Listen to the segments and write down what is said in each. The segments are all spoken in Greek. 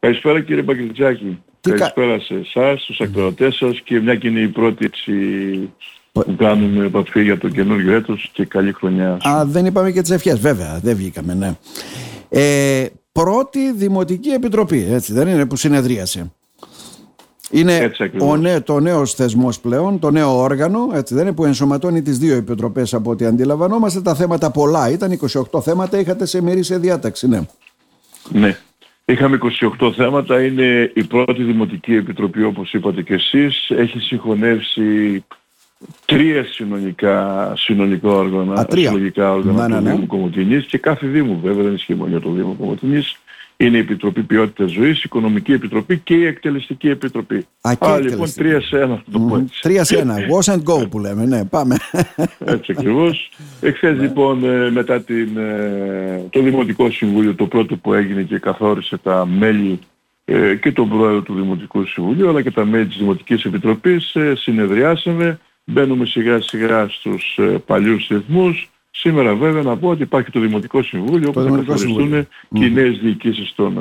Καλησπέρα κύριε Μπαγκριτζάκη. Καλησπέρα σε εσάς, στους ακροατές σας και μια και είναι η πρώτη έτσι, που κάνουμε επαφή για το καινούργιο έτος και καλή χρονιά. Α, δεν είπαμε και τις ευχές, βέβαια, δεν βγήκαμε, ναι. Ε, πρώτη Δημοτική Επιτροπή, έτσι δεν είναι, που συνεδρίασε. Είναι ο νέ, το νέος θεσμός πλέον, το νέο όργανο, έτσι δεν είναι, που ενσωματώνει τις δύο επιτροπές από ό,τι αντιλαμβανόμαστε. Τα θέματα πολλά ήταν, 28 θέματα είχατε σε μερίσια διάταξη, ναι. Ναι. Είχαμε 28 θέματα, είναι η πρώτη Δημοτική Επιτροπή όπως είπατε και εσείς. Έχει συγχωνεύσει τρία συνολικά, συνολικά όργανα, συλλογικά όργανα ναι, του ναι, ναι. Δήμου Κομωτινής και κάθε Δήμο βέβαια δεν ισχύει μόνο για το Δήμο Κομωτινής είναι η Επιτροπή Ποιότητας Ζωής, η Οικονομική Επιτροπή και η Εκτελεστική Επιτροπή. Α, Α λοιπόν, τρία σε ένα. Mm-hmm. Τρία σε ένα. Wash and go που λέμε. Ναι, πάμε. Έτσι ακριβώς. Εχθές ναι. λοιπόν, ε, μετά την, ε, το Δημοτικό Συμβούλιο, το πρώτο που έγινε και καθόρισε τα μέλη ε, και τον πρόεδρο του Δημοτικού Συμβουλίου, αλλά και τα μέλη της Δημοτικής Επιτροπής, συνεδριάσαμε. Μπαίνουμε σιγά σιγά στους παλιούς ρυθμούς Σήμερα βέβαια να πω ότι υπάρχει το Δημοτικό Συμβούλιο όπου θα καθοριστούν και οι νέες διοικήσεις των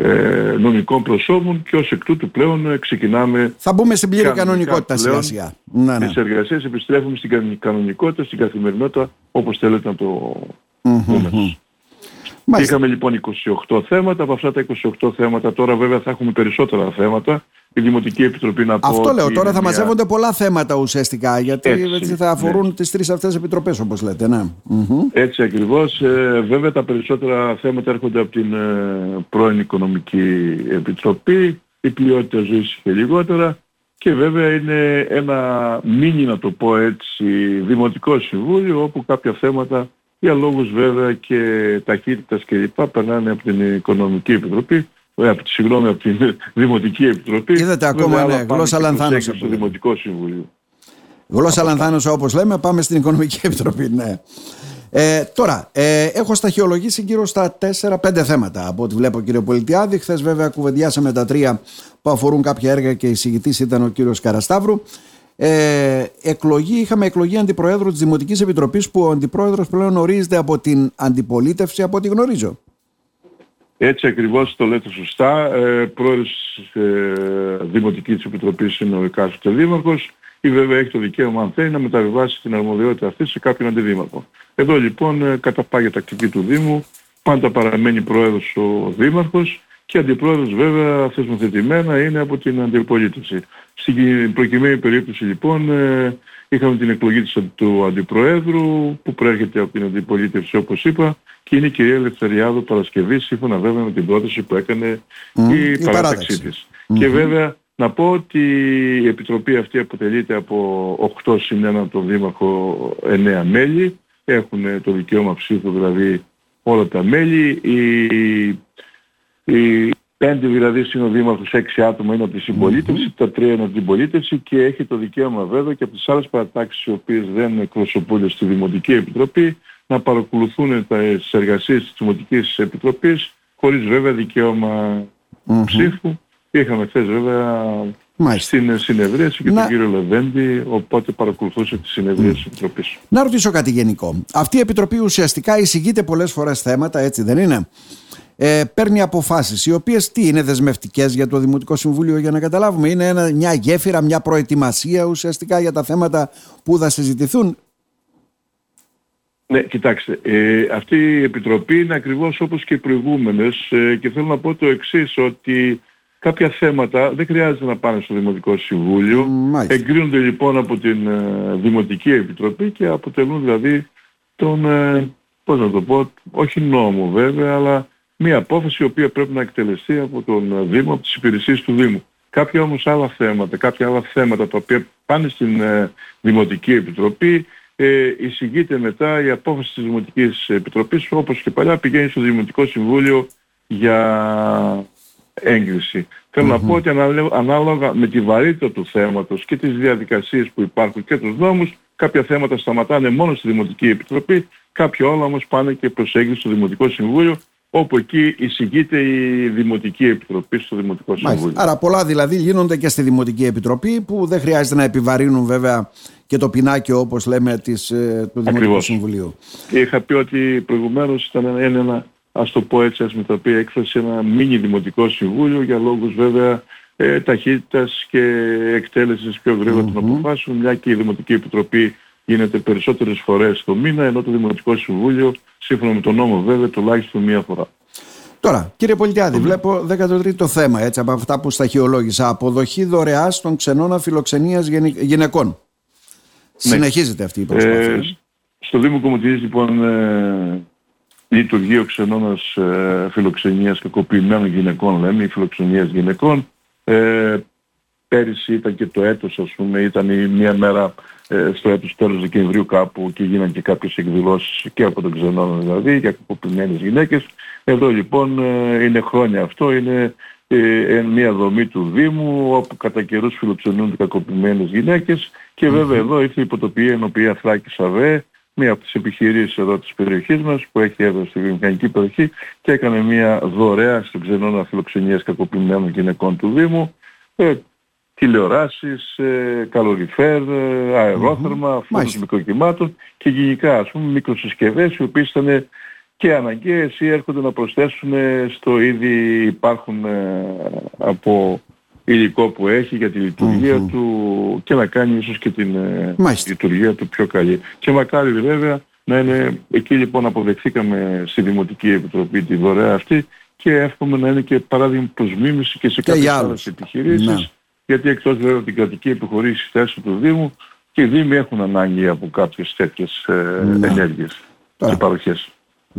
ε, νομικών προσώπων και ως εκ τούτου πλέον ε, ξεκινάμε... Θα μπούμε στην πλήρη κανονικότητα σιγά σιγά. Ναι, ναι. Τις εργασίες επιστρέφουμε στην κανονικότητα, στην καθημερινότητα όπως θέλετε να το πούμε. Μάλιστα. Είχαμε λοιπόν 28 θέματα, από αυτά τα 28 θέματα τώρα βέβαια θα έχουμε περισσότερα θέματα. Η Δημοτική Επιτροπή να πω Αυτό λέω, τώρα θα μια... μαζεύονται πολλά θέματα ουσιαστικά, γιατί έτσι, θα αφορούν ναι. τις τρεις αυτές επιτροπές όπως λέτε, ναι. Έτσι ακριβώς. Ε, βέβαια τα περισσότερα θέματα έρχονται από την ε, πρώην Οικονομική Επιτροπή, η ποιότητα ζωής και λιγότερα. Και βέβαια είναι ένα μήνυ να το πω έτσι Δημοτικό Συμβούλιο όπου κάποια θέματα για λόγους βέβαια και ταχύτητας κλπ. περνάνε από την Οικονομική Επιτροπή, ε, από, συγγνώμη, από την Δημοτική Επιτροπή. Είδατε ακόμα, ναι, γλώσσα λανθάνος. Στο Δημοτικό Συμβούλιο. Γλώσσα λανθάνος όπως λέμε, πάμε στην Οικονομική Επιτροπή, ναι. Ε, τώρα, ε, έχω σταχυολογήσει γύρω στα 4-5 θέματα από ό,τι βλέπω κύριε Πολιτιάδη. Χθες βέβαια κουβεντιάσαμε τα τρία που αφορούν κάποια έργα και η συγητής ήταν ο κύριος Καρασταύρου ε, εκλογή, είχαμε εκλογή αντιπροέδρου της Δημοτικής Επιτροπής που ο αντιπρόεδρος πλέον ορίζεται από την αντιπολίτευση από ό,τι γνωρίζω. Έτσι ακριβώς το λέτε σωστά. Ε, πρόεδρος ε, Δημοτικής Επιτροπής είναι ο εκάστοτε δήμαρχος ή βέβαια έχει το δικαίωμα αν θέλει να μεταβιβάσει την αρμοδιότητα αυτή σε κάποιον αντιδήμαρχο. Εδώ λοιπόν ε, κατά πάγια τακτική του Δήμου πάντα παραμένει πρόεδρος ο δήμαρχος και αντιπρόεδρος βέβαια θεσμοθετημένα είναι από την αντιπολίτευση. Στην προκειμένη περίπτωση λοιπόν ε, είχαμε την εκλογή του Αντιπροέδρου που προέρχεται από την αντιπολίτευση όπως είπα και είναι η κυρία Ελευθεριάδου Παρασκευή σύμφωνα βέβαια με την πρόταση που έκανε mm, η, η παράταξή της. Και βέβαια να πω ότι η Επιτροπή αυτή αποτελείται από 8 συν 1 τον Δήμαρχο 9 μέλη. Έχουν το δικαίωμα ψήφου δηλαδή όλα τα μέλη. Η, η Πέντε δηλαδή είναι ο Δήμαρχος, έξι άτομα είναι από τη συμπολίτευση, τα τρία είναι από την πολίτευση και έχει το δικαίωμα βέβαια και από τις άλλες παρατάξεις οι οποίες δεν εκπροσωπούνται στη Δημοτική Επιτροπή να παρακολουθούν τις εργασίες της Δημοτικής Επιτροπής χωρίς βέβαια δικαίωμα ψήφου. Είχαμε χθες βέβαια Μάλιστα. στην συνεδρίαση και να... τον κύριο Λεβέντη, οπότε παρακολουθούσε τη συνεδρία mm. της Επιτροπής. Να ρωτήσω κάτι γενικό. Αυτή η Επιτροπή ουσιαστικά εισηγείται πολλές φορές θέματα, έτσι δεν είναι; Ε, παίρνει αποφάσεις οι οποίες τι είναι δεσμευτικές για το Δημοτικό Συμβούλιο για να καταλάβουμε; Είναι ένα, μια γέφυρα, μια προετοιμασία ουσιαστικά για τα θέματα που θα συζητηθούν; Ναι, κοιτάξτε, ε, αυτή η Επιτροπή είναι ακριβώς όπως και οι προηγούμενες ε, και θέλω να πω το εξής, ότι κάποια θέματα δεν χρειάζεται να πάνε στο Δημοτικό Συμβούλιο, Μάλιστα. εγκρίνονται λοιπόν από την ε, Δημοτική Επιτροπή και αποτελούν δηλαδή τον, ε, πώς να το πω, όχι νόμο βέβαια, αλλά μια απόφαση η οποία πρέπει να εκτελεστεί από τον Δήμο, από τις υπηρεσίες του Δήμου. Κάποια όμως άλλα θέματα, κάποια άλλα θέματα τα οποία πάνε στην ε, Δημοτική Επιτροπή, ε, εισηγείται μετά η απόφαση της Δημοτικής Επιτροπής, όπως και παλιά πηγαίνει στο Δημοτικό Συμβούλιο για έγκριση. Θέλω να πω ότι ανάλογα με τη βαρύτητα του θέματος και τις διαδικασίες που υπάρχουν και τους νόμους, κάποια θέματα σταματάνε μόνο στη Δημοτική Επιτροπή, κάποια όλα όμως πάνε και προς έγκριση στο Δημοτικό Συμβούλιο όπου εκεί εισηγείται η Δημοτική Επιτροπή στο Δημοτικό Συμβούλιο. Άρα πολλά δηλαδή γίνονται και στη Δημοτική Επιτροπή που δεν χρειάζεται να επιβαρύνουν βέβαια και το πινάκιο όπως λέμε της, ε, του Δημοτικού Ακριβώς. Συμβουλίου. Και είχα πει ότι προηγουμένως ήταν ένα, ας το πω έτσι, ας μεταπεί έκφραση ένα μίνι δημοτικό συμβούλιο για λόγους βέβαια ε, ταχύτητας και εκτέλεσης πιο γρήγορα των αποφάσεων, μια και η Δημοτική Επιτροπή γίνεται περισσότερες φορές το μήνα, ενώ το Δημοτικό Συμβούλιο, σύμφωνα με τον νόμο βέβαια, τουλάχιστον μία φορά. Τώρα, κύριε Πολιτιάδη, βλέπω 13ο θέμα έτσι, από αυτά που σταχυολόγησα. Αποδοχή δωρεάς των ξενών αφιλοξενίας γυναικών. Ναι. Συνεχίζεται αυτή η προσπάθεια. Ε, στο Δήμο Κομωτινής λοιπόν ε, λειτουργεί ο ξενώνας ε, φιλοξενίας κακοποιημένων γυναικών λέμε, η φιλοξενίας γυναικών. Ε, πέρυσι ήταν και το έτος ας πούμε, ήταν η μία μέρα ε, στο έτος τέλος Δεκεμβρίου κάπου και γίνανε και κάποιες εκδηλώσεις και από τον ξενώνα δηλαδή για κακοποιημένες γυναίκες. Εδώ λοιπόν ε, είναι χρόνια αυτό, είναι ε, μια δομή του Δήμου όπου κατά καιρούς φιλοξενούνται κακοποιημένες γυναίκες. Και βέβαια εδώ ήρθε η υποτοπία ενωπία Θράκη Σαβέ μία από τις επιχειρήσεις εδώ της περιοχής μας που έχει έδρα στη βιομηχανική περιοχή και έκανε μια δωρεά στον ξενώνα φιλοξενίας κακοποιημένων γυναικών του Δήμου. Ε, τηλεοράσεις, ε, καλοριφέρ, ε, αερόθερμα, mm-hmm. μικροκυμάτων και γενικά ας πούμε μικροσυσκευές οι οποίες ήταν και αναγκαίες ή έρχονται να προσθέσουν στο ήδη υπάρχουν ε, από υλικό που έχει για τη λειτουργια του και να κάνει ίσως και την ε, λειτουργία του πιο καλή. Και μακάρι βέβαια να είναι, εκεί λοιπόν αποδεχθήκαμε στη Δημοτική Επιτροπή τη δωρεά αυτή και εύχομαι να είναι και παράδειγμα προς μίμηση και σε κάποιες άλλες επιχειρήσεις ναι. Γιατί εκτός βέβαια την κρατική επιχορήση θέση του Δήμου και οι Δήμοι έχουν ανάγκη από κάποιες τέτοιες ε, ναι. ενέργειες και παροχές.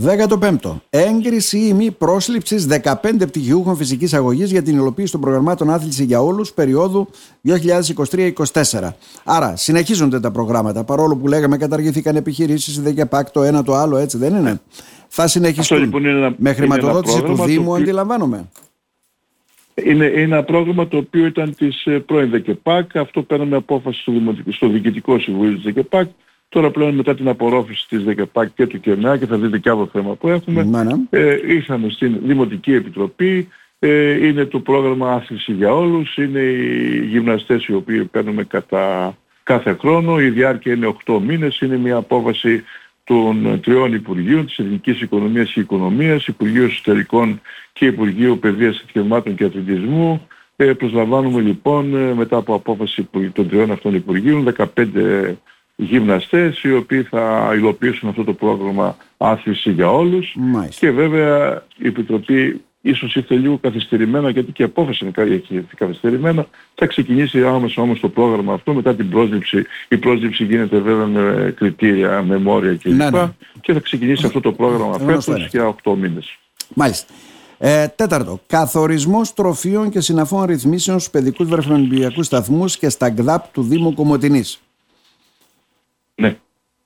15ο. Έγκριση ή μη πρόσληψης 15 πτυχιούχων φυσικής αγωγής για την υλοποίηση των προγραμμάτων άθληση για όλους περίοδου 2023-2024. Άρα συνεχίζονται τα προγράμματα παρόλο που λέγαμε καταργήθηκαν επιχειρήσεις, δεν και πάκ το ένα το άλλο, έτσι δεν είναι; Θα συνεχιστούν. Λοιπόν ένα, με χρηματοδότηση του Δήμου, αντιλαμβάνομαι. Είναι, είναι ένα πρόγραμμα το οποίο ήταν της ε, πρώην ΔΕΚΕΠΑΚ. Αυτό παίρναμε απόφαση στο, στο Διοικητικό Συμβούλιο της ΔΕΚΕΠΑΚ Τώρα πλέον μετά την απορρόφηση της ΔΕΚΕΠΑΚ και του ΚΕΝΑ και θα δείτε και άλλο θέμα που έχουμε, ναι, ναι. Ε, ήρθαμε στην Δημοτική Επιτροπή, ε, είναι το πρόγραμμα άθληση για όλους, είναι οι γυμναστές οι οποίοι παίρνουμε κατά κάθε χρόνο, η διάρκεια είναι 8 μήνες, είναι μια απόβαση των τριών Υπουργείων της Εθνικής Οικονομίας και Οικονομίας, Υπουργείου Εσωτερικών και Υπουργείου Παιδείας Θεμάτων και Αθλητισμού. Ε, προσλαμβάνουμε λοιπόν ε, μετά από απόφαση των τριών αυτών Υπουργείων 15 γυμναστές οι οποίοι θα υλοποιήσουν αυτό το πρόγραμμα άθληση για όλους και βέβαια η Επιτροπή ίσως ήρθε λίγο καθυστερημένα γιατί και η απόφαση είναι έχει καθυστερημένα. Θα ξεκινήσει άμεσα όμως το πρόγραμμα αυτό μετά την πρόσληψη. Η πρόσληψη γίνεται βέβαια με κριτήρια, με μόρια κλπ. Ναι, ναι. και θα ξεκινήσει αυτό το πρόγραμμα φέτος για 8 μήνες. Μάλιστα. Ε, τέταρτο, καθορισμός τροφίων και συναφών ρυθμίσεων στους παιδικούς βρεφονιπιακού σταθμούς και στα ΓΔΑΠ του Δήμου Κομωτινής.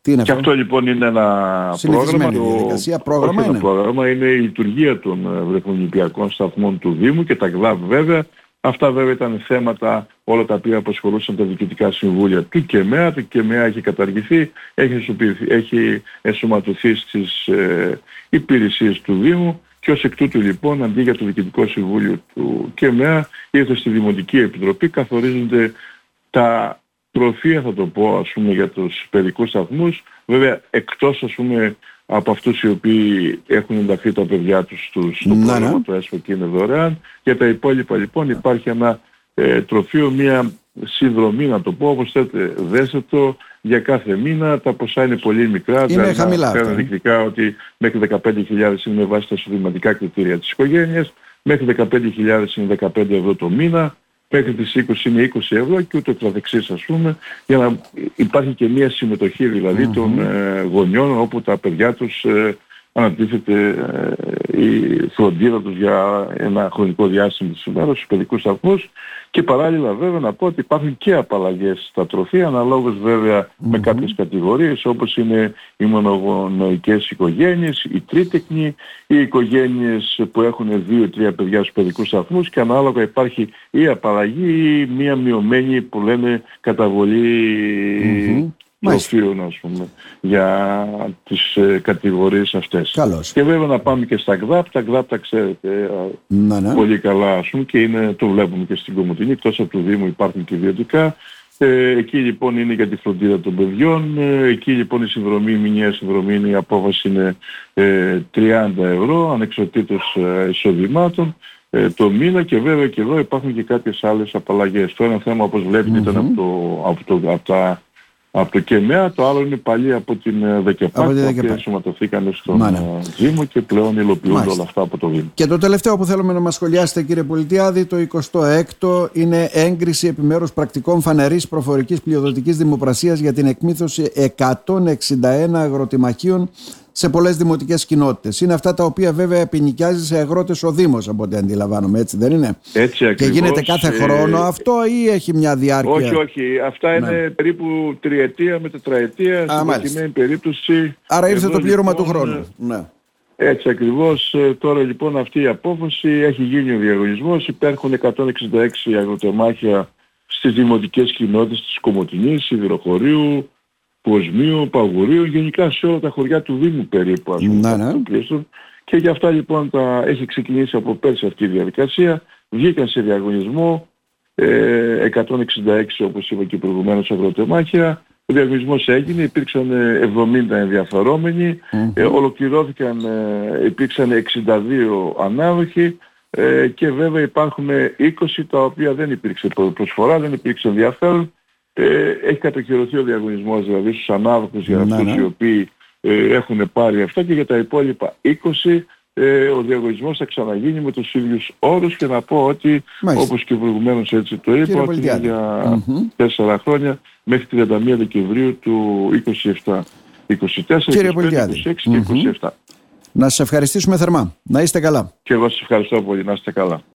Ναι. Τι είναι και αυτό; λοιπόν είναι ένα πρόγραμμα. Το... διαδικασία, πρόγραμμα είναι. Το πρόγραμμα είναι η λειτουργία των ε, βρεφονιπιακών σταθμών του Δήμου και τα ΓΔΑΒ βέβαια. Αυτά βέβαια ήταν θέματα όλα τα οποία απασχολούσαν τα διοικητικά συμβούλια του ΚΕΜΕΑ. Το ΚΕΜΕΑ έχει καταργηθεί, έχει, έχει ενσωματωθεί στις ε, υπηρεσίες του Δήμου και ως εκ τούτου λοιπόν αντί για το Διοικητικό Συμβούλιο του ΚΕΜΕΑ ήρθε στη Δημοτική Επιτροπή καθορίζονται τα τροφία θα το πω ας πούμε για τους παιδικούς σταθμούς. Βέβαια εκτός ας πούμε από αυτούς οι οποίοι έχουν ενταχθεί τα παιδιά τους στο ναι, ναι. πρόγραμμα του ΕΣΦΟ και είναι δωρεάν. Για τα υπόλοιπα λοιπόν υπάρχει ένα ε, τροφείο μια συνδρομή να το πω όπως θέλετε δέστε το για κάθε μήνα. Τα ποσά είναι πολύ μικρά. Είναι δηλαδή, χαμηλά αυτά. δεικτικά ότι μέχρι 15.000 είναι με βάση τα εισοδηματικά κριτήρια της οικογένειας μέχρι 15.000 είναι 15 ευρώ το μήνα μέχρι τις 20 είναι 20 ευρώ και ούτω καθεξής ας πούμε για να υπάρχει και μια συμμετοχή δηλαδή των ε, γονιών όπου τα παιδιά τους ε, αναπτύσσεται ε, η φροντίδα τους για ένα χρονικό διάστημα της ημέρας στους παιδικούς σταθμούς. Και παράλληλα βέβαια να πω ότι υπάρχουν και απαλλαγές στα τροφία αναλόγως με κάποιες κατηγορίες όπως είναι οι μονογονοϊκές οικογένειες, οι τρίτεκνοι, οι οικογένειες που έχουν δύο-τρία παιδιά στους παιδικούς σταθμούς και ανάλογα υπάρχει ή απαλλαγή ή μία μειωμένη που λένε προφίλων ας πούμε για τις ε, κατηγορίες αυτές. Καλώς. Και βέβαια να πάμε και στα ΓΔΑΠ, τα ΓΔΑΠ τα ξέρετε ναι, ναι. πολύ καλά ας πούμε και είναι, το βλέπουμε και στην Κομωτινή, εκτός από το Δήμο υπάρχουν και ιδιωτικά Ε, εκεί λοιπόν είναι για τη φροντίδα των παιδιών. Ε, εκεί λοιπόν η συνδρομή, η μηνιαία συνδρομή, η απόβαση είναι ε, 30 ευρώ ανεξαρτήτως ε, εισοδημάτων ε, το μήνα και βέβαια και εδώ υπάρχουν και κάποιες άλλες απαλλαγές. Το ένα θέμα όπως βλέπετε ήταν από, το, από, το, από τα από το ΚΕΜΕΑ, το άλλο είναι παλιή από την ε, ΔΕΚΕΠΑΚ, τα οποία ενσωματωθήκαν στον Μάνα. Ε, Δήμο και πλέον υλοποιούνται όλα αυτά από το Δήμο. Και το τελευταίο που θέλουμε να μας σχολιάσετε κύριε Πολιτιάδη, το 26ο είναι έγκριση επιμέρους πρακτικών φανερής προφορικής πλειοδοτικής δημοπρασίας για την εκμήθωση 161 αγροτημαχίων σε πολλές δημοτικές κοινότητες. Είναι αυτά τα οποία βέβαια επινοικιάζει σε αγρότες ο Δήμος, από ό,τι αντιλαμβάνομαι, έτσι δεν είναι; Έτσι ακριβώς. Και γίνεται κάθε χρόνο αυτό ή έχει μια διάρκεια; Όχι, όχι. Αυτά ναι. είναι περίπου τριετία με τετραετία. στην προκειμένη περίπτωση. Άρα ήρθε το πλήρωμα λοιπόν, του χρόνου. Ναι. Έτσι ακριβώς. Ε, τώρα λοιπόν αυτή η απόφαση έχει γίνει ο διαγωνισμός. Υπάρχουν 166 αγροτεμάχια στις δημοτικές κοινότητες της Κομωτινής, Σιδηροχωρίου, Κοσμίου, Παγουρίου, γενικά σε όλα τα χωριά του Δήμου περίπου, ας πούμε, ναι, ναι. Και για αυτά λοιπόν τα έχει ξεκινήσει από πέρσι αυτή η διαδικασία. Βγήκαν σε διαγωνισμό ε, 166 όπως είπα και προηγουμένως αγροτεμάχια. Ο διαγωνισμός έγινε, υπήρξαν 70 ε, ενδιαφερομενοι ε, ολοκληρώθηκαν, ε, υπήρξαν 62 ανάδοχοι ε, και βέβαια υπάρχουν 20 τα οποία δεν υπήρξε προσφορά, δεν υπήρξε ενδιαφέρον ε, έχει κατοχυρωθεί ο διαγωνισμός δηλαδή στους ανάδοχους για ναι, αυτούς ναι. οι οποίοι ε, έχουν πάρει αυτά και για τα υπόλοιπα 20 ε, ο διαγωνισμός θα ξαναγίνει με τους ίδιους όρους και να πω ότι Μάλιστα. όπως και προηγουμένως έτσι το είπα ότι είναι για mm-hmm. χρόνια μέχρι 31 Δεκεμβρίου του 27. 24, Κύριε 25, 26 και 27. Να σας ευχαριστήσουμε θερμά. Να είστε καλά. Και εγώ σας ευχαριστώ πολύ. Να είστε καλά.